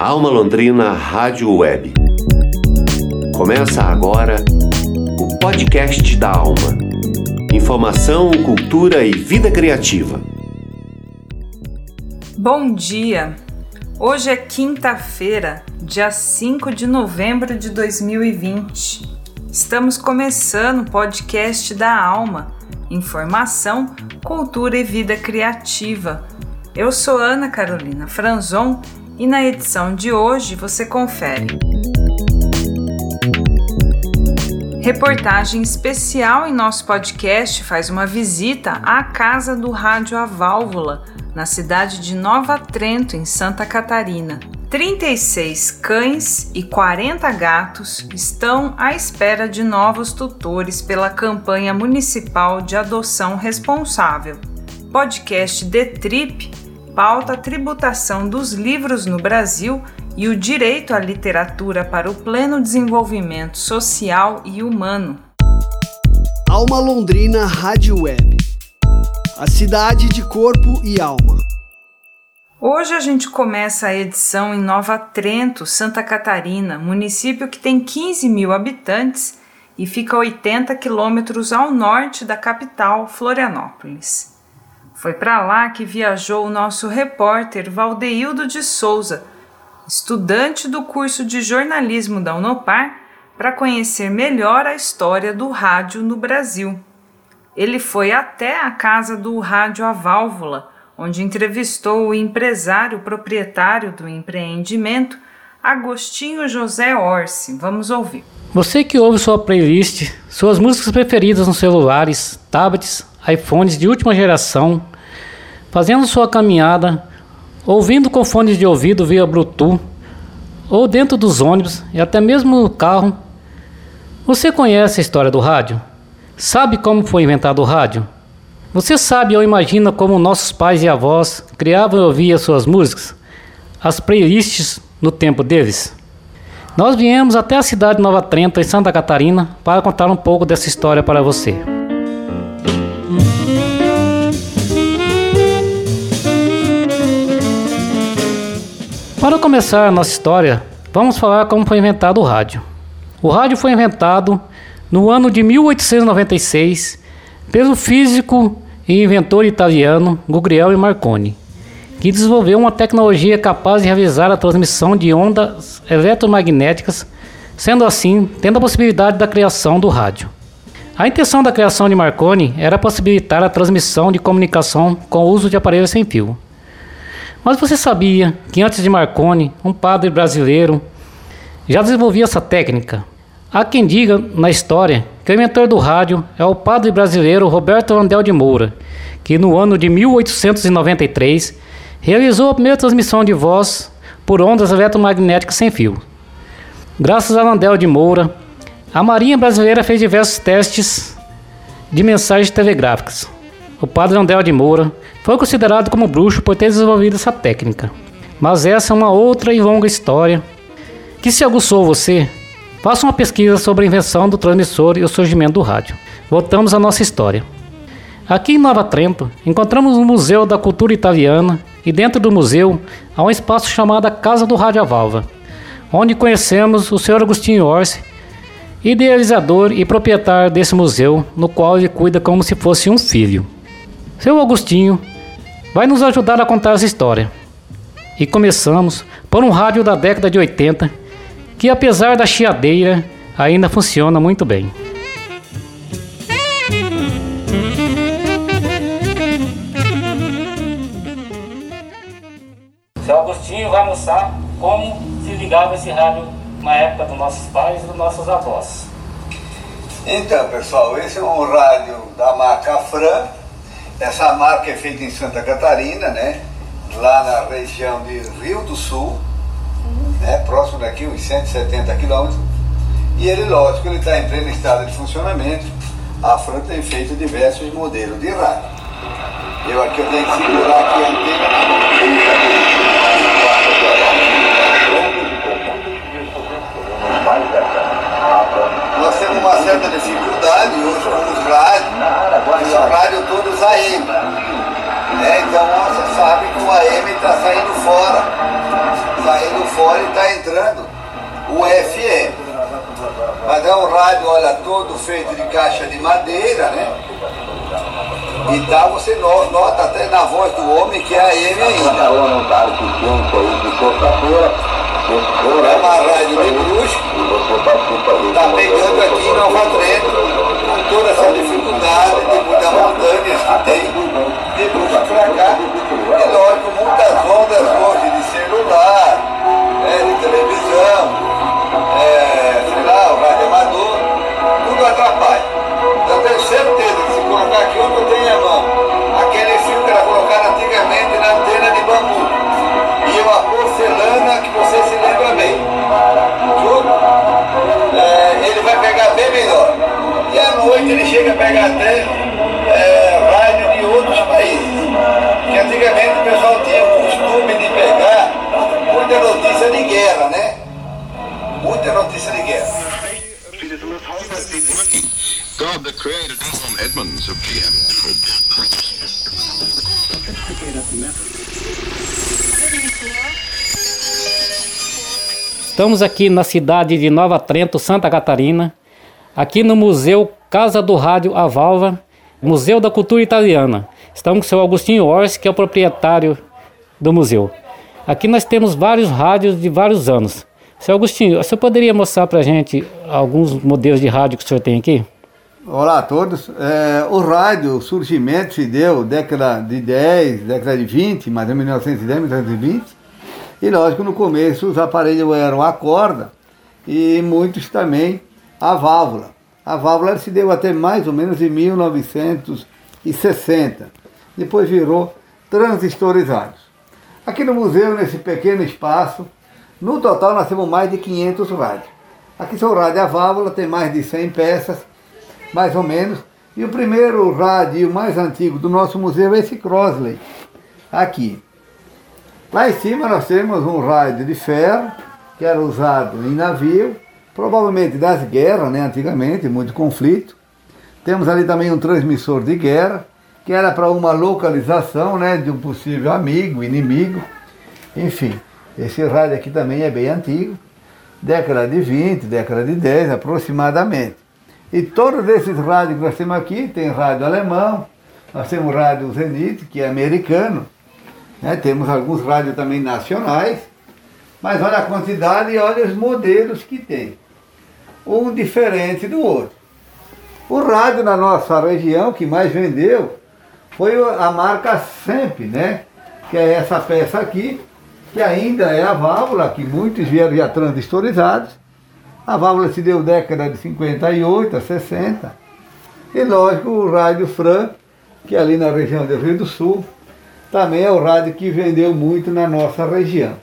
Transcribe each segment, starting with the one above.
Alma Londrina Rádio Web. Começa agora o podcast da Alma. Informação, cultura e vida criativa. Bom dia! Hoje é quinta-feira, dia 5 de novembro de 2020. Estamos começando o podcast da Alma. Informação, cultura e vida criativa. Eu sou Ana Carolina Franzon e na edição de hoje você confere. Reportagem especial em nosso podcast faz uma visita à casa do Rádio A Válvula, na cidade de Nova Trento, em Santa Catarina. 36 cães e 40 gatos estão à espera de novos tutores pela campanha municipal de adoção responsável. Podcast The Trip pauta a tributação dos livros no Brasil e o direito à literatura para o pleno desenvolvimento social e humano. Alma Londrina Rádio Web. A cidade de corpo e alma. Hoje a gente começa a edição em Nova Trento, Santa Catarina, município que tem 15 mil habitantes e fica a 80 quilômetros ao norte da capital, Florianópolis. Foi para lá que viajou o nosso repórter Valdeildo de Souza, estudante do curso de jornalismo da Unopar, para conhecer melhor a história do rádio no Brasil. Ele foi até a casa do Rádio A Válvula, onde entrevistou o empresário proprietário do empreendimento, Agostinho José Orsi. Vamos ouvir. Você que ouve sua playlist, suas músicas preferidas nos celulares, tablets, iPhones de última geração, fazendo sua caminhada, ouvindo com fones de ouvido via Bluetooth, ou dentro dos ônibus e até mesmo no carro. Você conhece a história do rádio? Sabe como foi inventado o rádio? Você sabe ou imagina como nossos pais e avós criavam e ouviam suas músicas, as playlists no tempo deles? Nós viemos até a cidade de Nova Trento, em Santa Catarina, para contar um pouco dessa história para você. Para começar a nossa história, vamos falar como foi inventado o rádio. O rádio foi inventado no ano de 1896 pelo físico e inventor italiano Guglielmo Marconi que desenvolveu uma tecnologia capaz de realizar a transmissão de ondas eletromagnéticas, sendo assim, tendo a possibilidade da criação do rádio. A intenção da criação de Marconi era possibilitar a transmissão de comunicação com o uso de aparelhos sem fio. Mas você sabia que antes de Marconi, um padre brasileiro já desenvolvia essa técnica? Há quem diga na história que o inventor do rádio é o padre brasileiro Roberto Andel de Moura, que no ano de 1893 realizou a primeira transmissão de voz por ondas eletromagnéticas sem fio. Graças a Landel de Moura, a Marinha Brasileira fez diversos testes de mensagens telegráficas. O padre Andel de Moura foi considerado como bruxo por ter desenvolvido essa técnica. Mas essa é uma outra e longa história que se aguçou você, faça uma pesquisa sobre a invenção do transmissor e o surgimento do rádio. Voltamos à nossa história. Aqui em Nova Trento, encontramos o Museu da Cultura Italiana e dentro do museu há um espaço chamado Casa do Rádio Valva, onde conhecemos o Sr. Agostinho Orsi, idealizador e proprietário desse museu, no qual ele cuida como se fosse um filho. Seu Agostinho vai nos ajudar a contar essa história. E começamos por um rádio da década de 80 que, apesar da chiadeira, ainda funciona muito bem. Seu Agostinho vai mostrar como se ligava esse rádio na época dos nossos pais e dos nossos avós. Então, pessoal, esse é um rádio da marca Fran. Essa marca é feita em Santa Catarina, né? Lá na região de Rio do Sul, né? próximo daqui, uns 170 quilômetros. E ele, lógico, ele está em pleno estado de funcionamento. A Fran tem feito diversos modelos de rádio. Eu aqui eu tenho que segurar aqui a antena. Feito de caixa de madeira, né? E tá, você nota até na voz do homem que é ele ainda. É uma rádio de Brusque, está pegando aqui em Nova Trento, com toda essa dificuldade de muitas montanhas que tem, de Brusque para cá. E lógico, muitas ondas hoje de celular, né, de televisão, Ele chega a pegar até é, rádio de outros países. Que antigamente o pessoal tinha o costume de pegar muita notícia de guerra, né? Muita notícia de guerra. God that created Edmonds of GM. Estamos aqui na cidade de Nova Trento, Santa Catarina, aqui no Museu Casa do Rádio A Valva, Museu da Cultura Italiana. Estamos com o seu Agostinho Orsi, que é o proprietário do museu. Aqui nós temos vários rádios de vários anos. Seu Agostinho, você poderia mostrar para a gente alguns modelos de rádio que o senhor tem aqui? Olá a todos. É, o rádio, o surgimento se deu década de 10, década de 20, mais ou menos 1910, 1920. E lógico, no começo os aparelhos eram a corda e muitos também a válvula. A válvula se deu até mais ou menos em 1960. Depois virou transistorizados. Aqui no museu, nesse pequeno espaço, no total nós temos mais de 500 rádios. Aqui são rádios a válvula, tem mais de 100 peças mais ou menos. E o primeiro rádio mais antigo do nosso museu é esse Crosley, aqui. Lá em cima nós temos um rádio de ferro, que era usado em navio, provavelmente das guerras, né, antigamente, muito conflito. Temos ali também um transmissor de guerra, que era para uma localização né, de um possível amigo, inimigo. Enfim, esse rádio aqui também é bem antigo, década de 20, década de 10 aproximadamente. E todos esses rádios que nós temos aqui, tem rádio alemão, nós temos rádio Zenit, que é americano, né? temos alguns rádios também nacionais, mas olha a quantidade e olha os modelos que tem. Um diferente do outro. O rádio na nossa região que mais vendeu foi a marca Semp, né? Que é essa peça aqui, que ainda é a válvula, que muitos vieram já transistorizados, a válvula se deu década de 58 a 60. E lógico, o rádio Fran, que é ali na região do Rio do Sul, também é o rádio que vendeu muito na nossa região.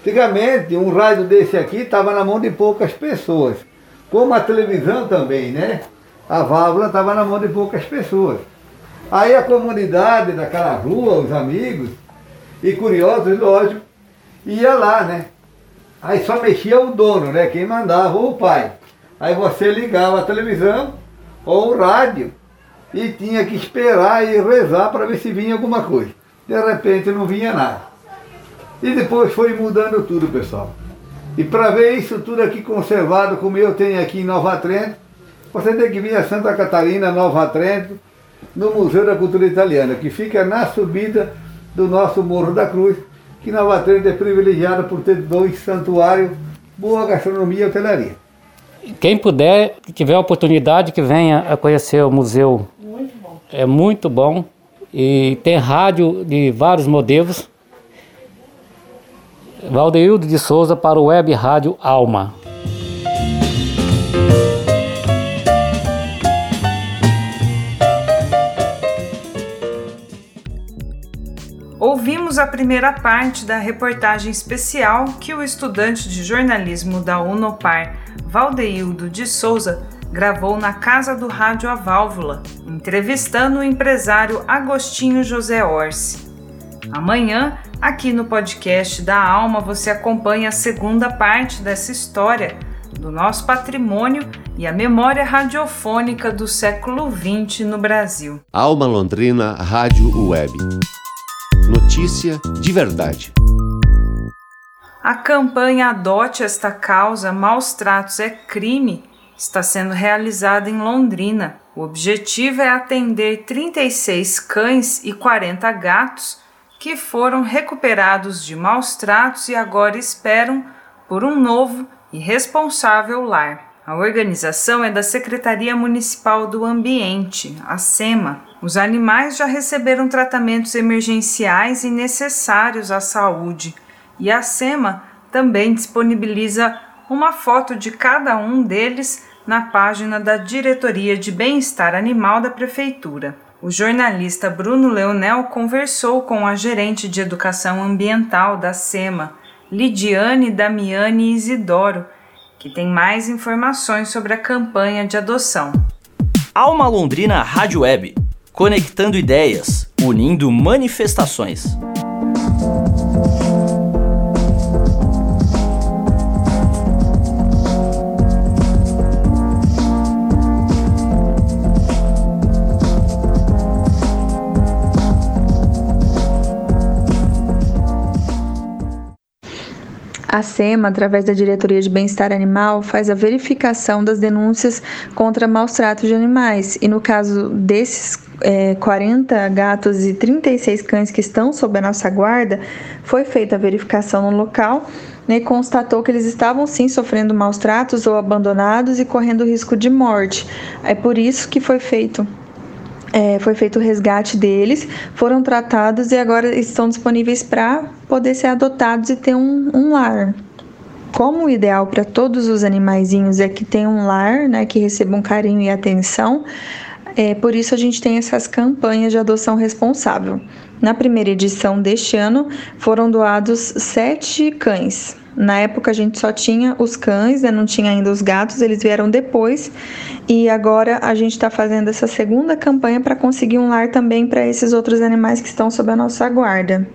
Antigamente, um rádio desse aqui estava na mão de poucas pessoas. Como a televisão também, né? A válvula estava na mão de poucas pessoas. Aí a comunidade daquela rua, os amigos e curiosos, lógico, ia lá, né? Aí só mexia o dono, né? Quem mandava, ou o pai. Aí você ligava a televisão ou o rádio e tinha que esperar e rezar para ver se vinha alguma coisa. De repente não vinha nada. E depois foi mudando tudo, pessoal. E para ver isso tudo aqui conservado, como eu tenho aqui em Nova Trento, você tem que vir a Santa Catarina, Nova Trento, no Museu da Cultura Italiana, que fica na subida do nosso Morro da Cruz, que Nova Trento é privilegiada por ter dois santuários, boa gastronomia e hotelaria. Quem puder, que tiver a oportunidade, que venha a conhecer o museu. Muito bom. É muito bom. E tem rádio de vários modelos. Valdeildo de Souza para o Web Rádio Alma. Ouvimos a primeira parte da reportagem especial que o estudante de jornalismo da Unopar, Valdeildo de Souza, gravou na Casa do Rádio A Válvula, entrevistando o empresário Agostinho José Orsi. Amanhã, aqui no podcast da Alma, você acompanha a segunda parte dessa história do nosso patrimônio e a memória radiofônica do século XX no Brasil. Alma Londrina Rádio Web. Notícia de verdade. A campanha Adote esta causa, Maus Tratos é Crime está sendo realizada em Londrina. O objetivo é atender 36 cães e 40 gatos que foram recuperados de maus tratos e agora esperam por um novo e responsável lar. A organização é da Secretaria Municipal do Ambiente, a SEMA. Os animais já receberam tratamentos emergenciais e necessários à saúde, e a SEMA também disponibiliza uma foto de cada um deles na página da Diretoria de Bem-Estar Animal da Prefeitura. O jornalista Bruno Leonel conversou com a gerente de Educação Ambiental da SEMA, Lidiane Damiani Isidoro, que tem mais informações sobre a campanha de adoção. Alma Londrina Rádio Web, conectando ideias, unindo manifestações. A SEMA, através da Diretoria de Bem-Estar Animal, faz a verificação das denúncias contra maus tratos de animais. E no caso desses é, 40 gatos e 36 cães que estão sob a nossa guarda, foi feita a verificação no local né, e constatou que eles estavam sim sofrendo maus tratos ou abandonados e correndo risco de morte. É por isso que foi feito é, foi feito o resgate deles, foram tratados e agora estão disponíveis para poder ser adotados e ter um, um lar. Como o ideal para todos os animaizinhos é que tenham um lar, né, que recebam carinho e atenção, é, por isso a gente tem essas campanhas de adoção responsável. Na primeira edição deste ano foram doados sete cães, na época a gente só tinha os cães, né? não tinha ainda os gatos, eles vieram depois. E agora a gente está fazendo essa segunda campanha para conseguir um lar também para esses outros animais que estão sob a nossa guarda.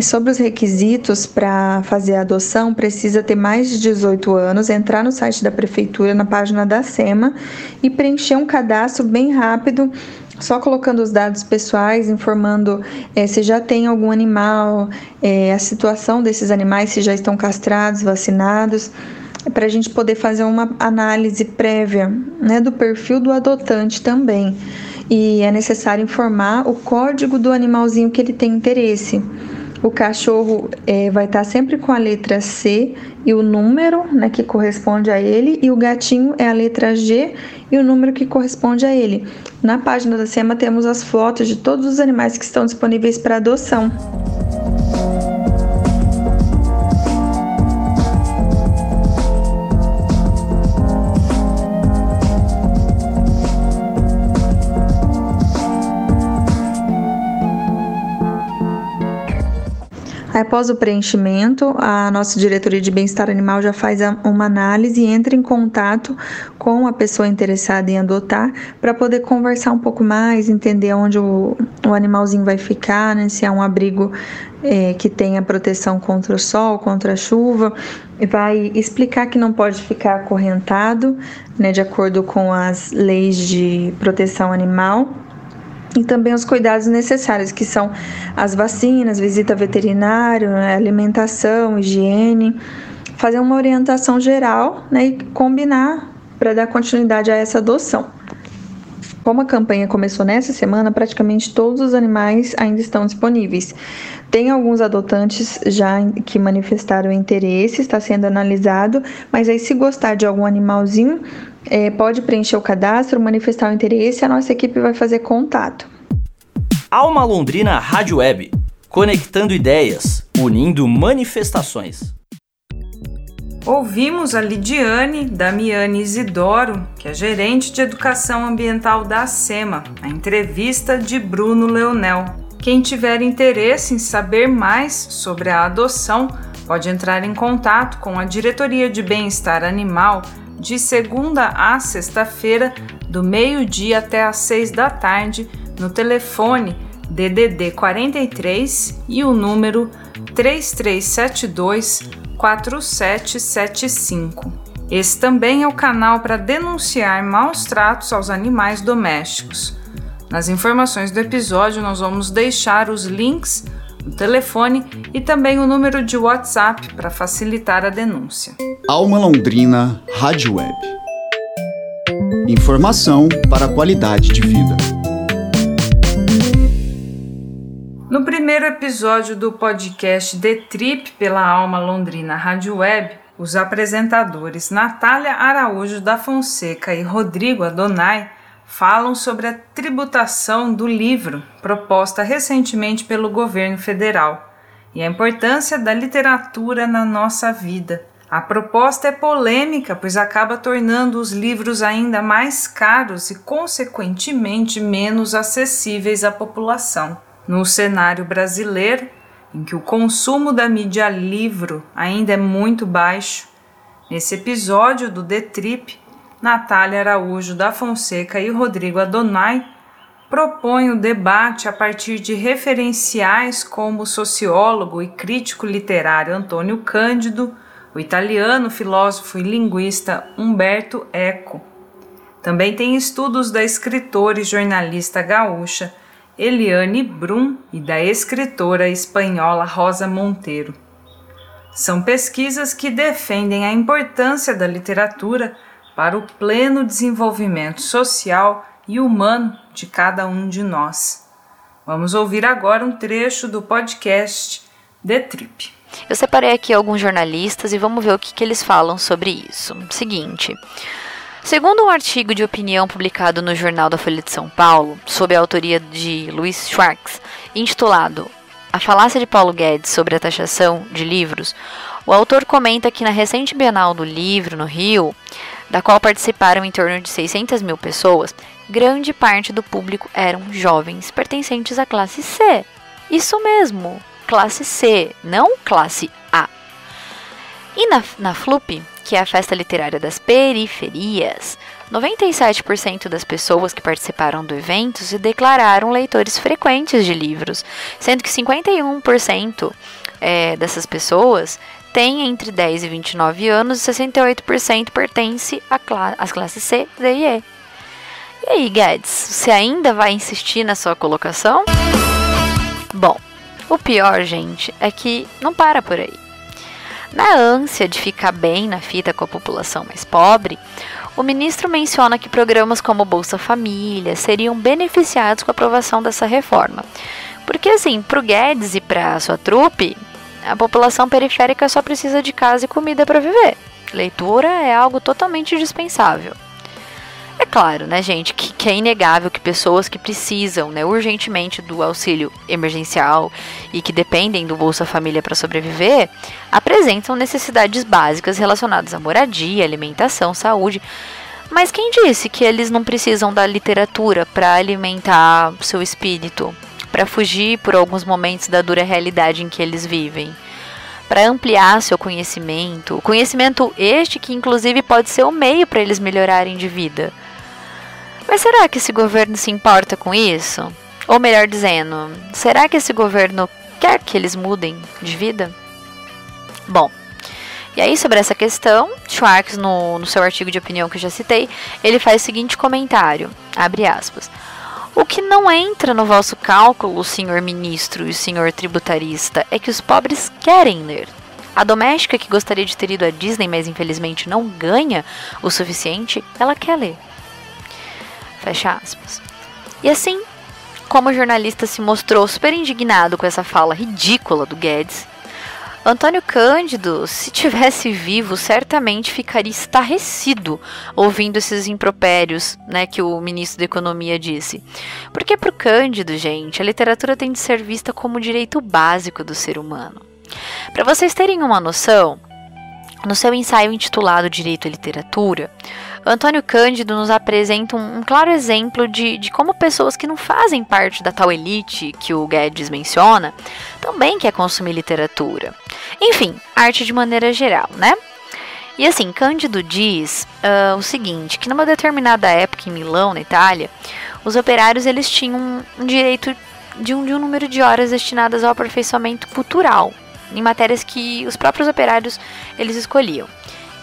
Sobre os requisitos para fazer a adoção, precisa ter mais de 18 anos, entrar no site da prefeitura, na página da SEMA e preencher um cadastro bem rápido só colocando os dados pessoais, informando é, se já tem algum animal, é, a situação desses animais, se já estão castrados, vacinados, para a gente poder fazer uma análise prévia né, do perfil do adotante também. E é necessário informar o código do animalzinho que ele tem interesse. O cachorro é, vai estar sempre com a letra C e o número né, que corresponde a ele, e o gatinho é a letra G e o número que corresponde a ele. Na página da SEMA temos as fotos de todos os animais que estão disponíveis para adoção. Após o preenchimento, a nossa diretoria de bem-estar animal já faz uma análise e entra em contato com a pessoa interessada em adotar para poder conversar um pouco mais, entender onde o, o animalzinho vai ficar, né, se é um abrigo é, que tenha proteção contra o sol, contra a chuva, vai explicar que não pode ficar acorrentado, né, de acordo com as leis de proteção animal e também os cuidados necessários, que são as vacinas, visita veterinário, né, alimentação, higiene, fazer uma orientação geral né, e combinar para dar continuidade a essa adoção. Como a campanha começou nessa semana, praticamente todos os animais ainda estão disponíveis. Tem alguns adotantes já que manifestaram interesse, está sendo analisado, mas aí se gostar de algum animalzinho, é, pode preencher o cadastro, manifestar o interesse e a nossa equipe vai fazer contato. Alma Londrina Rádio Web, conectando ideias, unindo manifestações. Ouvimos a Lidiane Damiani Isidoro, que é gerente de educação ambiental da SEMA, a entrevista de Bruno Leonel. Quem tiver interesse em saber mais sobre a adoção, pode entrar em contato com a Diretoria de Bem-Estar Animal de segunda a sexta-feira, do meio-dia até às seis da tarde, no telefone DDD 43 e o número 3372 4775. Esse também é o canal para denunciar maus tratos aos animais domésticos. Nas informações do episódio, nós vamos deixar os links o telefone e também o número de WhatsApp para facilitar a denúncia. Alma Londrina Rádio Web. Informação para a qualidade de vida. No primeiro episódio do podcast The Trip pela Alma Londrina Rádio Web, os apresentadores Natália Araújo da Fonseca e Rodrigo Adonai falam sobre a tributação do livro proposta recentemente pelo governo federal e a importância da literatura na nossa vida. A proposta é polêmica, pois acaba tornando os livros ainda mais caros e, consequentemente, menos acessíveis à população. No cenário brasileiro, em que o consumo da mídia livro ainda é muito baixo, nesse episódio do The Trip, Natália Araújo da Fonseca e Rodrigo Adonai propõem o debate a partir de referenciais como o sociólogo e crítico literário Antônio Cândido, o italiano filósofo e linguista Humberto Eco. Também tem estudos da escritora e jornalista gaúcha Eliane Brum e da escritora espanhola Rosa Monteiro. São pesquisas que defendem a importância da literatura para o pleno desenvolvimento social e humano de cada um de nós. Vamos ouvir agora um trecho do podcast The Trip. Eu separei aqui alguns jornalistas e vamos ver o que, que eles falam sobre isso. Seguinte. Segundo um artigo de opinião publicado no Jornal da Folha de São Paulo, sob a autoria de Luiz Schwartz, intitulado A Falácia de Paulo Guedes sobre a Taxação de Livros, o autor comenta que na recente Bienal do Livro, no Rio, da qual participaram em torno de 600 mil pessoas, grande parte do público eram jovens pertencentes à classe C. Isso mesmo, classe C, não classe A. E na, na FLUP, que é a festa literária das periferias, 97% das pessoas que participaram do evento se declararam leitores frequentes de livros, sendo que 51% é, dessas pessoas tem entre 10 e 29 anos e 68% pertence às classes C, D e E. E aí, Guedes, você ainda vai insistir na sua colocação? Bom, o pior, gente, é que não para por aí. Na ânsia de ficar bem na fita com a população mais pobre, o ministro menciona que programas como Bolsa Família seriam beneficiados com a aprovação dessa reforma. Porque, assim, para o Guedes e para sua trupe, a população periférica só precisa de casa e comida para viver. Leitura é algo totalmente dispensável. É claro, né, gente, que, que, é inegável que pessoas que precisam, né, urgentemente do auxílio emergencial e que dependem do Bolsa Família para sobreviver, apresentam necessidades básicas relacionadas à moradia, alimentação, saúde. Mas quem disse que eles não precisam da literatura para alimentar seu espírito, para fugir por alguns momentos da dura realidade em que eles vivem, para ampliar seu conhecimento, conhecimento este que inclusive pode ser o meio para eles melhorarem de vida. Mas será que esse governo se importa com isso? Ou melhor dizendo, será que esse governo quer que eles mudem de vida? Bom, e aí sobre essa questão, Schwartz, no, no seu artigo de opinião que eu já citei, ele faz o seguinte comentário, abre aspas, o que não entra no vosso cálculo, senhor ministro e senhor tributarista, é que os pobres querem ler. A doméstica que gostaria de ter ido à Disney, mas infelizmente não ganha o suficiente, ela quer ler. Fecha aspas. E assim, como o jornalista se mostrou super indignado com essa fala ridícula do Guedes, Antônio Cândido, se tivesse vivo, certamente ficaria estarrecido ouvindo esses impropérios, né, que o ministro da Economia disse. Porque para o Cândido, gente, a literatura tem de ser vista como direito básico do ser humano. Para vocês terem uma noção, no seu ensaio intitulado Direito à Literatura, Antônio Cândido nos apresenta um, um claro exemplo de, de, como pessoas que não fazem parte da tal elite que o Guedes menciona também quer consumir literatura. Enfim, arte de maneira geral, né? E assim, Cândido diz uh, o seguinte, que numa determinada época em Milão, na Itália, os operários eles tinham um, direito de um, de um número de horas destinadas ao aperfeiçoamento cultural, em matérias que os próprios operários eles escolhiam.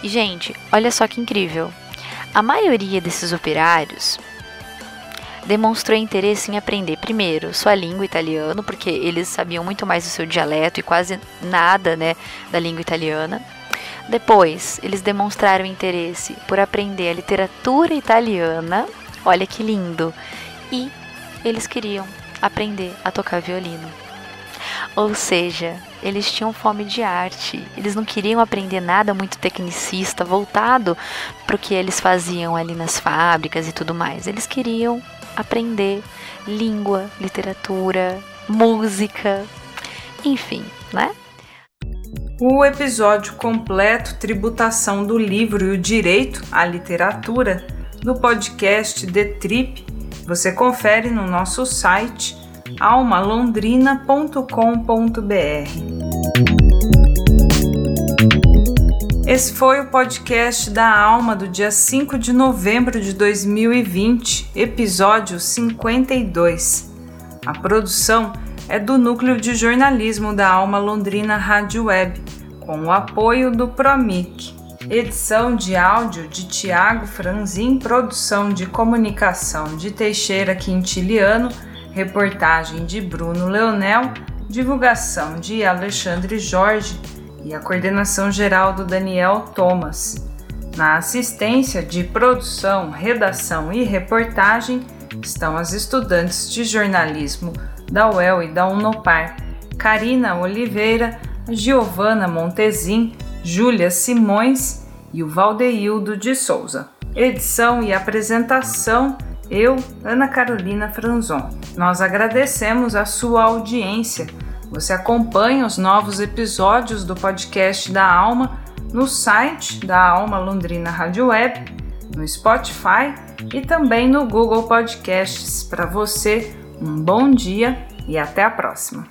E gente, olha só que incrível. A maioria desses operários demonstrou interesse em aprender primeiro sua língua italiana, porque eles sabiam muito mais do seu dialeto e quase nada, né, da língua italiana. Depois, eles demonstraram interesse por aprender a literatura italiana. Olha que lindo! E eles queriam aprender a tocar violino. Ou seja, eles tinham fome de arte. Eles não queriam aprender nada muito tecnicista, voltado para o que eles faziam ali nas fábricas e tudo mais. Eles queriam aprender língua, literatura, música, enfim, né? O episódio completo Tributação do Livro e o Direito à Literatura do podcast The Trip você confere no nosso site almalondrina.com.br. Esse foi o podcast da Alma do dia 5 de novembro de 2020, episódio 52. A produção é do Núcleo de Jornalismo da Alma Londrina Rádio Web, com o apoio do Promic. Edição de áudio de Tiago Franzin, produção de comunicação de Teixeira Quintiliano reportagem de Bruno Leonel, divulgação de Alexandre Jorge e a coordenação geral do Daniel Thomas. Na assistência de produção, redação e reportagem estão as estudantes de jornalismo da UEL e da Unopar, Karina Oliveira, Giovana Montezin, Júlia Simões e o Valdeildo de Souza. Edição e apresentação eu, Ana Carolina Franzon. Nós agradecemos a sua audiência. Você acompanha os novos episódios do podcast da Alma no site da Alma Londrina Rádio Web, no Spotify e também no Google Podcasts. Para você, um bom dia e até a próxima.